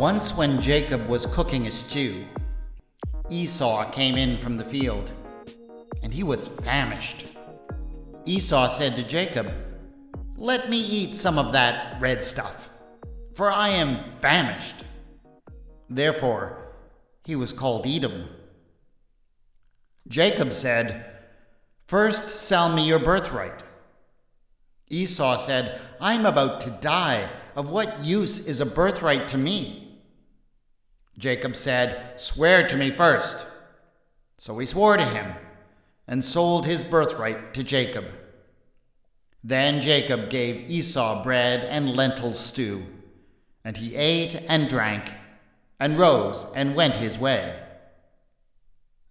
Once, when Jacob was cooking a stew, Esau came in from the field, and he was famished. Esau said to Jacob, Let me eat some of that red stuff, for I am famished. Therefore, he was called Edom. Jacob said, First sell me your birthright. Esau said, I'm about to die. Of what use is a birthright to me? Jacob said, Swear to me first. So he swore to him and sold his birthright to Jacob. Then Jacob gave Esau bread and lentil stew, and he ate and drank, and rose and went his way.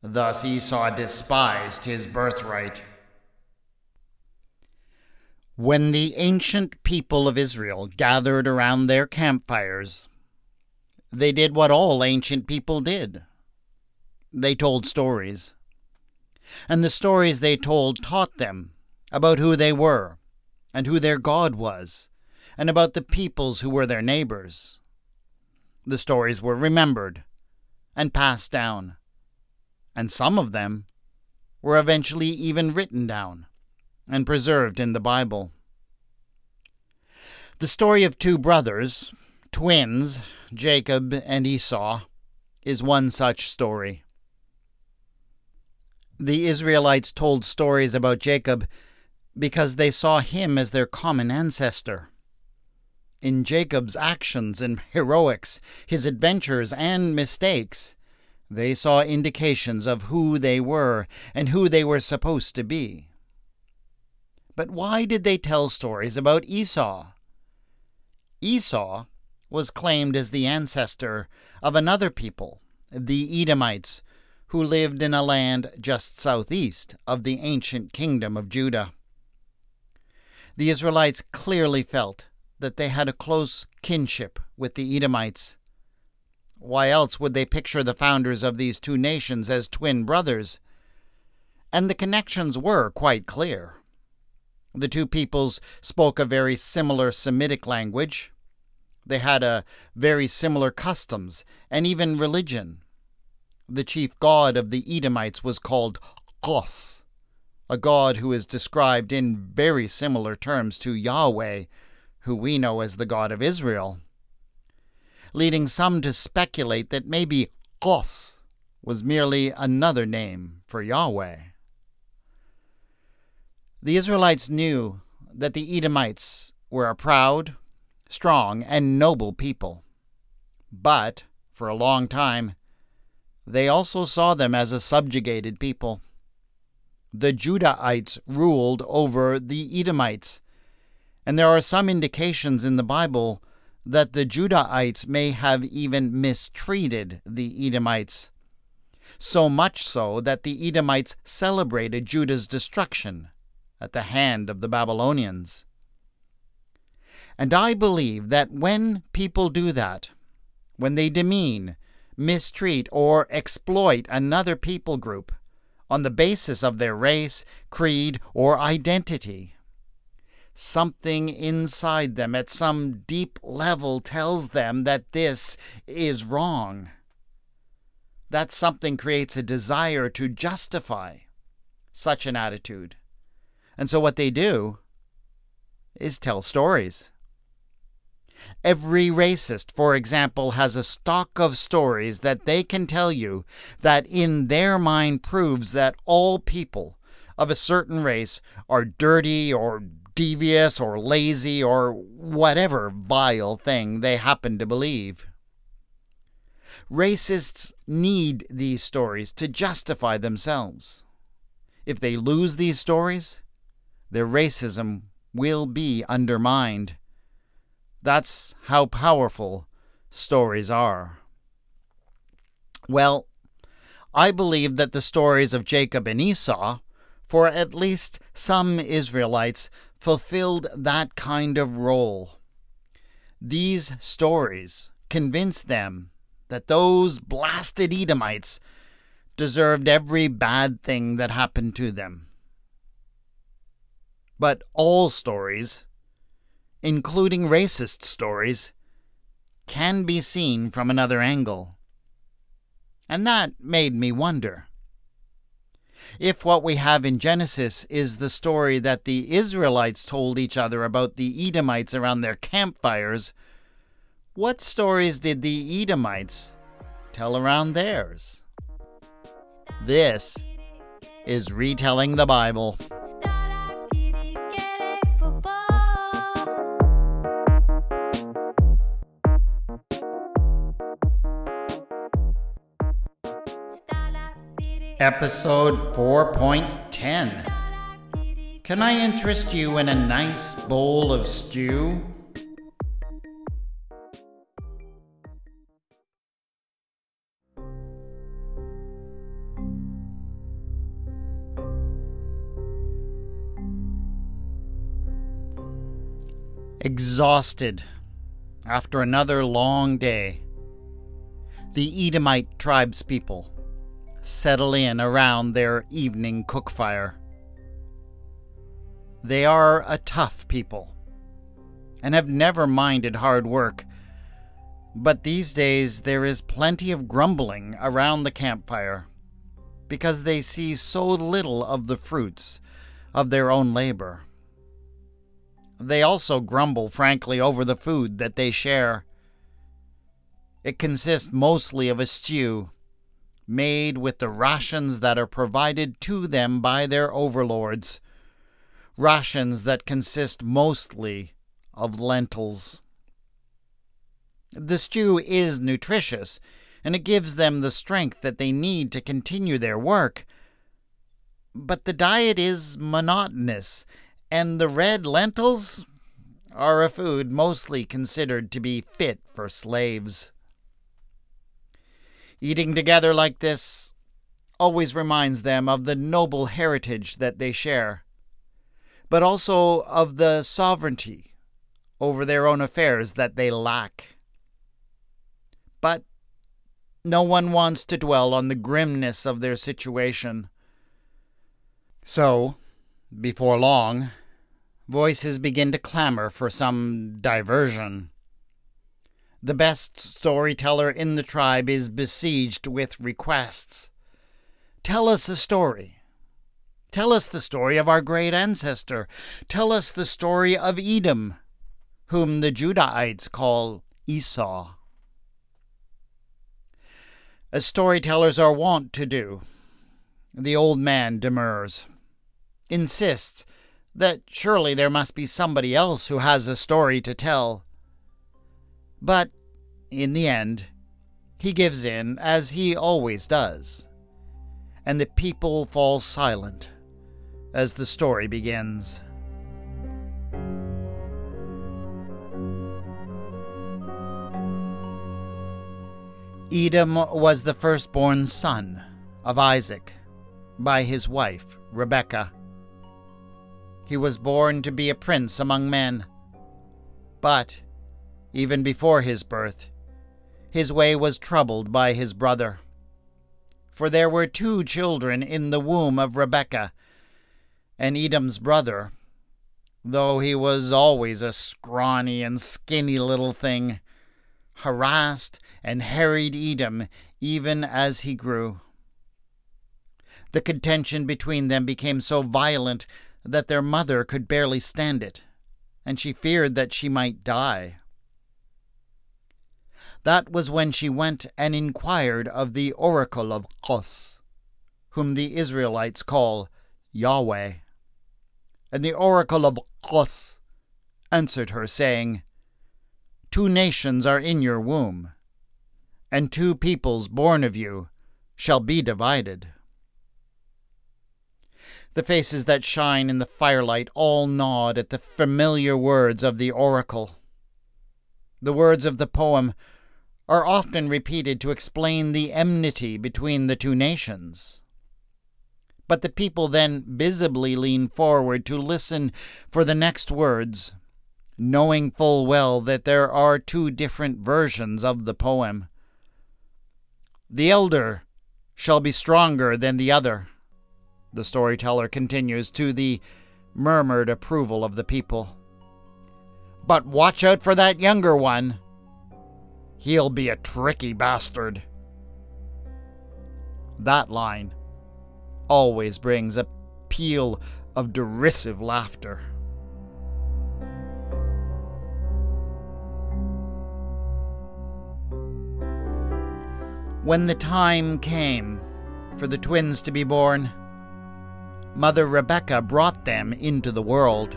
Thus Esau despised his birthright. When the ancient people of Israel gathered around their campfires, they did what all ancient people did they told stories. And the stories they told taught them about who they were, and who their God was, and about the peoples who were their neighbors. The stories were remembered and passed down, and some of them were eventually even written down and preserved in the Bible. The story of two brothers, twins, Jacob and Esau, is one such story. The Israelites told stories about Jacob because they saw him as their common ancestor. In Jacob's actions and heroics, his adventures and mistakes, they saw indications of who they were and who they were supposed to be. But why did they tell stories about Esau? Esau was claimed as the ancestor of another people, the Edomites, who lived in a land just southeast of the ancient kingdom of Judah. The Israelites clearly felt that they had a close kinship with the Edomites. Why else would they picture the founders of these two nations as twin brothers? And the connections were quite clear. The two peoples spoke a very similar Semitic language, they had a very similar customs and even religion. The chief god of the Edomites was called Qoth, a god who is described in very similar terms to Yahweh, who we know as the God of Israel, leading some to speculate that maybe Qoth was merely another name for Yahweh. The Israelites knew that the Edomites were a proud, strong, and noble people. But, for a long time, they also saw them as a subjugated people. The Judahites ruled over the Edomites, and there are some indications in the Bible that the Judahites may have even mistreated the Edomites, so much so that the Edomites celebrated Judah's destruction at the hand of the Babylonians. And I believe that when people do that, when they demean, mistreat, or exploit another people group on the basis of their race, creed, or identity, something inside them at some deep level tells them that this is wrong. That something creates a desire to justify such an attitude. And so what they do is tell stories. Every racist, for example, has a stock of stories that they can tell you that in their mind proves that all people of a certain race are dirty or devious or lazy or whatever vile thing they happen to believe. Racists need these stories to justify themselves. If they lose these stories, their racism will be undermined. That's how powerful stories are. Well, I believe that the stories of Jacob and Esau, for at least some Israelites, fulfilled that kind of role. These stories convinced them that those blasted Edomites deserved every bad thing that happened to them. But all stories including racist stories, can be seen from another angle. And that made me wonder. If what we have in Genesis is the story that the Israelites told each other about the Edomites around their campfires, what stories did the Edomites tell around theirs? This is Retelling the Bible. Episode 4.10 Can I interest you in a nice bowl of stew? Exhausted after another long day, the Edomite tribespeople settle in around their evening cook fire. They are a tough people and have never minded hard work, but these days there is plenty of grumbling around the campfire because they see so little of the fruits of their own labor. They also grumble, frankly, over the food that they share. It consists mostly of a stew made with the rations that are provided to them by their overlords, rations that consist mostly of lentils. The stew is nutritious, and it gives them the strength that they need to continue their work. But the diet is monotonous, and the red lentils are a food mostly considered to be fit for slaves. Eating together like this always reminds them of the noble heritage that they share, but also of the sovereignty over their own affairs that they lack. But no one wants to dwell on the grimness of their situation. So, before long, voices begin to clamor for some diversion. The best storyteller in the tribe is besieged with requests. Tell us a story. Tell us the story of our great ancestor. Tell us the story of Edom, whom the Judahites call Esau. As storytellers are wont to do, the old man demurs, insists that surely there must be somebody else who has a story to tell. But in the end, he gives in, as he always does, and the people fall silent as the story begins. Edom was the firstborn son of Isaac by his wife, Rebekah. He was born to be a prince among men, but even before his birth, his way was troubled by his brother. For there were two children in the womb of Rebekah, and Edom's brother, though he was always a scrawny and skinny little thing, harassed and harried Edom even as he grew. The contention between them became so violent that their mother could barely stand it, and she feared that she might die. That was when she went and inquired of the oracle of Kos, whom the Israelites call Yahweh. And the oracle of Kos answered her, saying, Two nations are in your womb, and two peoples born of you shall be divided. The faces that shine in the firelight all nod at the familiar words of the oracle. The words of the poem are often repeated to explain the enmity between the two nations. But the people then visibly lean forward to listen for the next words, knowing full well that there are two different versions of the poem. The elder shall be stronger than the other, the storyteller continues to the murmured approval of the people. But watch out for that younger one, He'll be a tricky bastard. That line always brings a peal of derisive laughter. When the time came for the twins to be born, Mother Rebecca brought them into the world.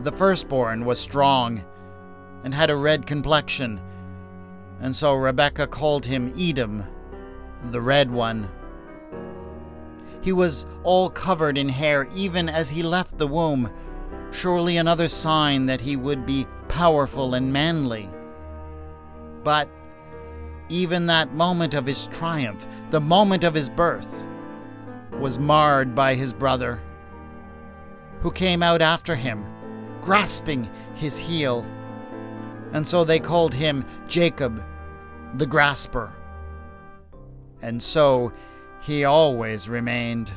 The firstborn was strong and had a red complexion, and so Rebecca called him Edom, the Red One. He was all covered in hair even as he left the womb, surely another sign that he would be powerful and manly. But even that moment of his triumph, the moment of his birth, was marred by his brother, who came out after him, grasping his heel. And so they called him Jacob, the grasper. And so he always remained.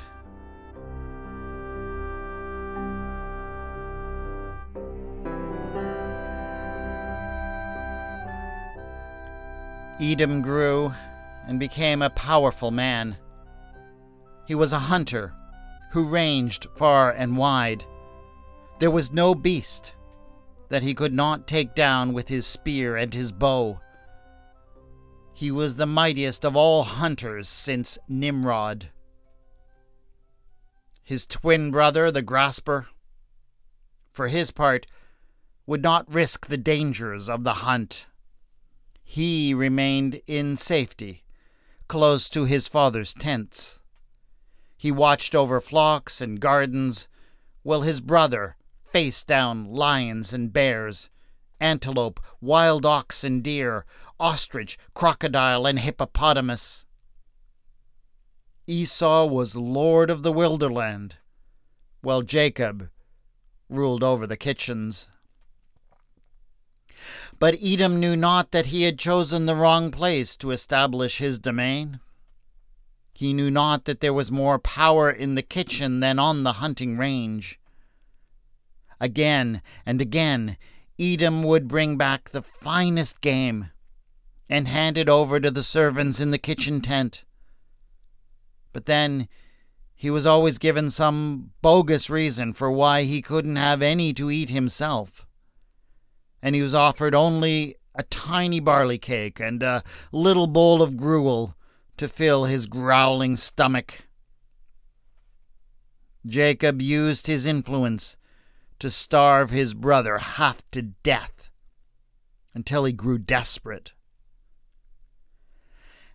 Edom grew and became a powerful man. He was a hunter who ranged far and wide. There was no beast that he could not take down with his spear and his bow. He was the mightiest of all hunters since Nimrod. His twin brother, the Grasper, for his part, would not risk the dangers of the hunt he remained in safety, close to his father's tents. He watched over flocks and gardens, while his brother faced down lions and bears, antelope, wild ox and deer, ostrich, crocodile, and hippopotamus. Esau was lord of the wilderland, while Jacob ruled over the kitchens. But Edom knew not that he had chosen the wrong place to establish his domain. He knew not that there was more power in the kitchen than on the hunting range. Again and again, Edom would bring back the finest game and hand it over to the servants in the kitchen tent. But then he was always given some bogus reason for why he couldn't have any to eat himself and he was offered only a tiny barley cake and a little bowl of gruel to fill his growling stomach. Jacob used his influence to starve his brother half to death until he grew desperate.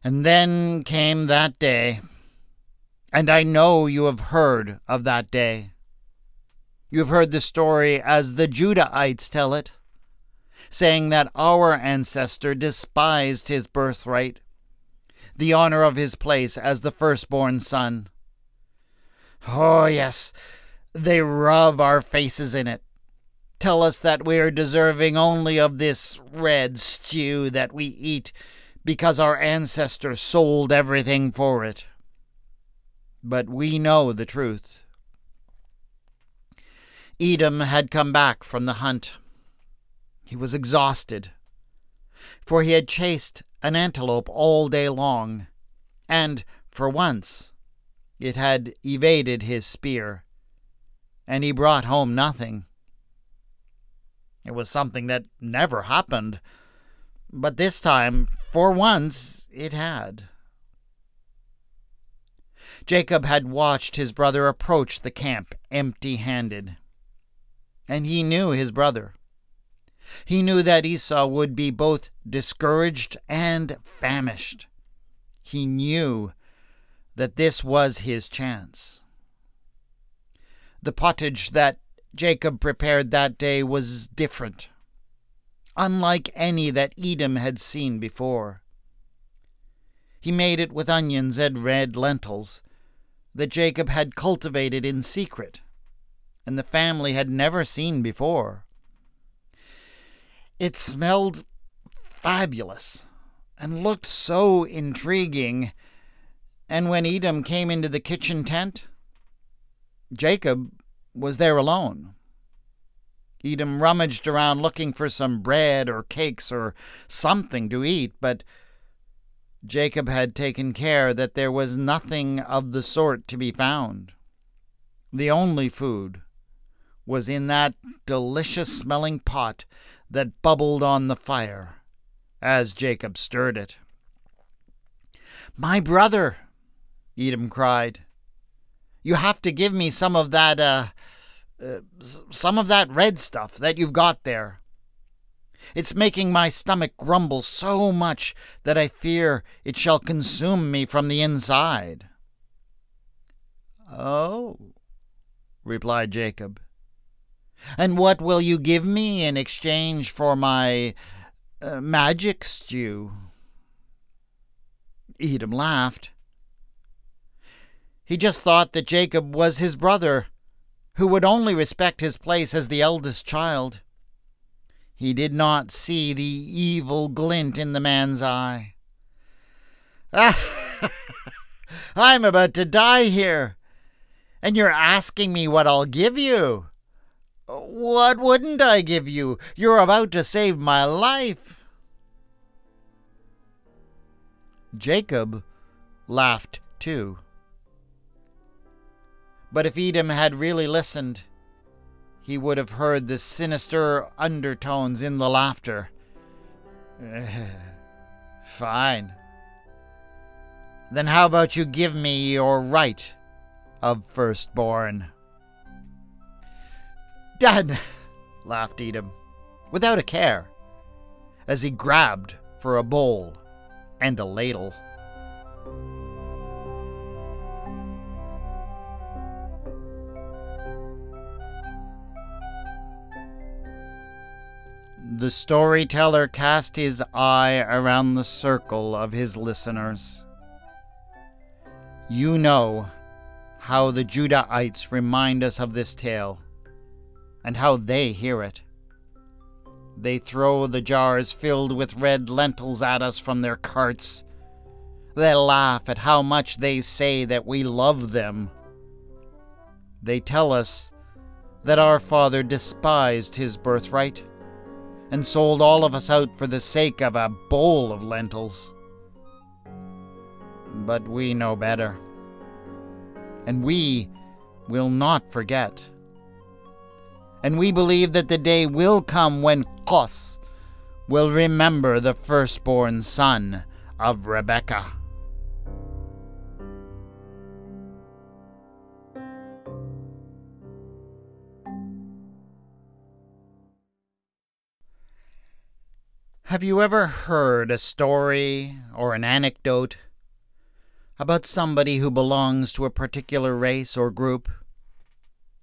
And then came that day, and I know you have heard of that day. You have heard the story as the Judahites tell it saying that our ancestor despised his birthright, the honor of his place as the firstborn son. Oh, yes, they rub our faces in it. Tell us that we are deserving only of this red stew that we eat because our ancestors sold everything for it. But we know the truth. Edom had come back from the hunt. He was exhausted, for he had chased an antelope all day long, and, for once, it had evaded his spear, and he brought home nothing. It was something that never happened, but this time, for once, it had. Jacob had watched his brother approach the camp empty handed, and he knew his brother. He knew that Esau would be both discouraged and famished. He knew that this was his chance. The pottage that Jacob prepared that day was different, unlike any that Edom had seen before. He made it with onions and red lentils that Jacob had cultivated in secret, and the family had never seen before. It smelled fabulous and looked so intriguing. And when Edom came into the kitchen tent, Jacob was there alone. Edom rummaged around looking for some bread or cakes or something to eat, but Jacob had taken care that there was nothing of the sort to be found. The only food was in that delicious smelling pot that bubbled on the fire as Jacob stirred it. My brother, Edom cried, you have to give me some of that, uh, uh, some of that red stuff that you've got there. It's making my stomach grumble so much that I fear it shall consume me from the inside. Oh, replied Jacob. And what will you give me in exchange for my uh, magic stew? Edom laughed. He just thought that Jacob was his brother, who would only respect his place as the eldest child. He did not see the evil glint in the man's eye. Ah, I'm about to die here, and you're asking me what I'll give you. What wouldn't I give you? You're about to save my life. Jacob laughed too. But if Edom had really listened, he would have heard the sinister undertones in the laughter. Fine. Then how about you give me your right of firstborn? Done, laughed Edom, without a care, as he grabbed for a bowl and a ladle. The storyteller cast his eye around the circle of his listeners. You know how the Judahites remind us of this tale and how they hear it. They throw the jars filled with red lentils at us from their carts. They laugh at how much they say that we love them. They tell us that our father despised his birthright and sold all of us out for the sake of a bowl of lentils. But we know better. And we will not forget and we believe that the day will come when Koth will remember the firstborn son of Rebekah. Have you ever heard a story or an anecdote about somebody who belongs to a particular race or group?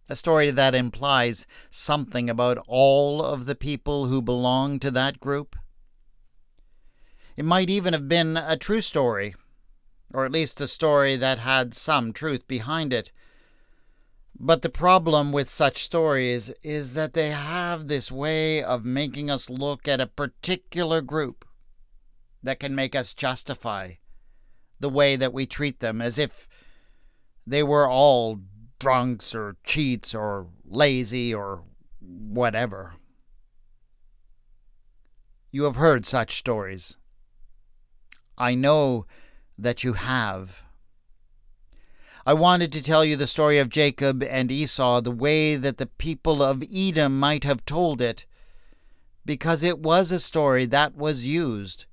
a story that implies something about all of the people who belong to that group. It might even have been a true story, or at least a story that had some truth behind it. But the problem with such stories is that they have this way of making us look at a particular group that can make us justify the way that we treat them as if they were all drunks or cheats or lazy or whatever. You have heard such stories. I know that you have. I wanted to tell you the story of Jacob and Esau the way that the people of Edom might have told it, because it was a story that was used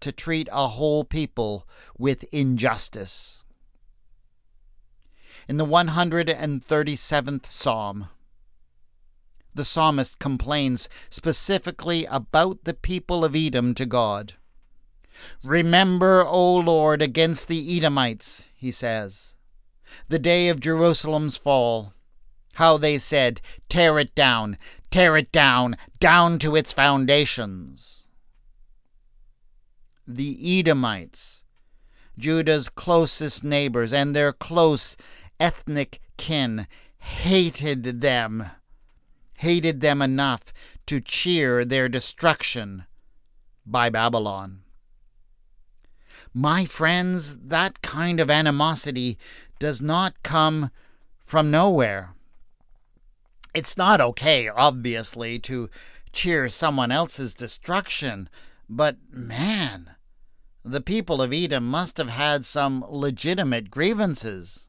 to treat a whole people with injustice in the 137th Psalm. The psalmist complains specifically about the people of Edom to God. Remember, O Lord, against the Edomites, he says, the day of Jerusalem's fall, how they said, Tear it down, tear it down, down to its foundations. The Edomites, Judah's closest neighbors and their close ethnic kin hated them, hated them enough to cheer their destruction by Babylon. My friends, that kind of animosity does not come from nowhere. It's not okay, obviously, to cheer someone else's destruction, but man, the people of Edom must have had some legitimate grievances.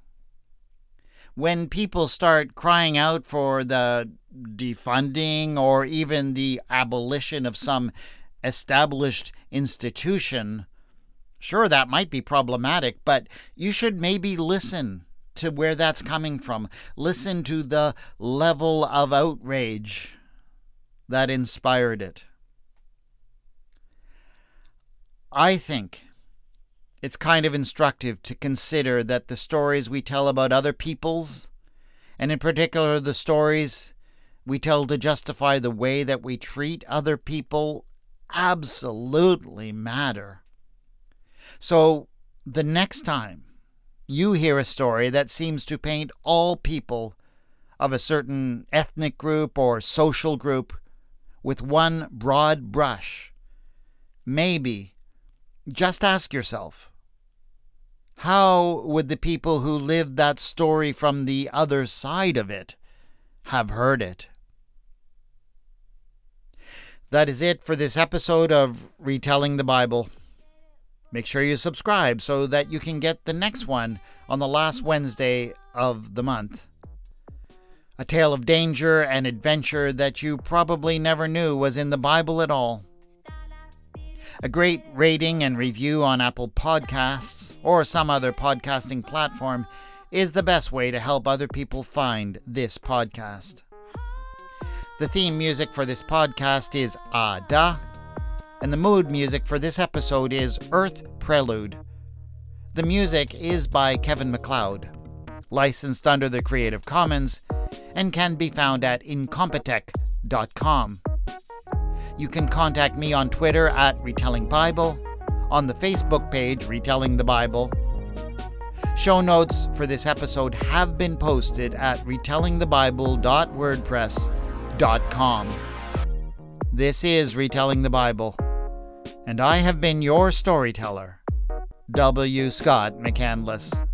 When people start crying out for the defunding or even the abolition of some established institution, sure, that might be problematic, but you should maybe listen to where that's coming from. Listen to the level of outrage that inspired it. I think it's kind of instructive to consider that the stories we tell about other peoples, and in particular the stories we tell to justify the way that we treat other people, absolutely matter. So the next time you hear a story that seems to paint all people of a certain ethnic group or social group with one broad brush, maybe just ask yourself how would the people who lived that story from the other side of it have heard it? That is it for this episode of Retelling the Bible. Make sure you subscribe so that you can get the next one on the last Wednesday of the month. A tale of danger and adventure that you probably never knew was in the Bible at all. A great rating and review on Apple Podcasts or some other podcasting platform is the best way to help other people find this podcast. The theme music for this podcast is Ada, and the mood music for this episode is Earth Prelude. The music is by Kevin MacLeod, licensed under the Creative Commons, and can be found at incompetech.com. You can contact me on Twitter at Retelling Bible, on the Facebook page Retelling the Bible. Show notes for this episode have been posted at retellingthebible.wordpress.com. This is Retelling the Bible, and I have been your storyteller, W. Scott McCandless.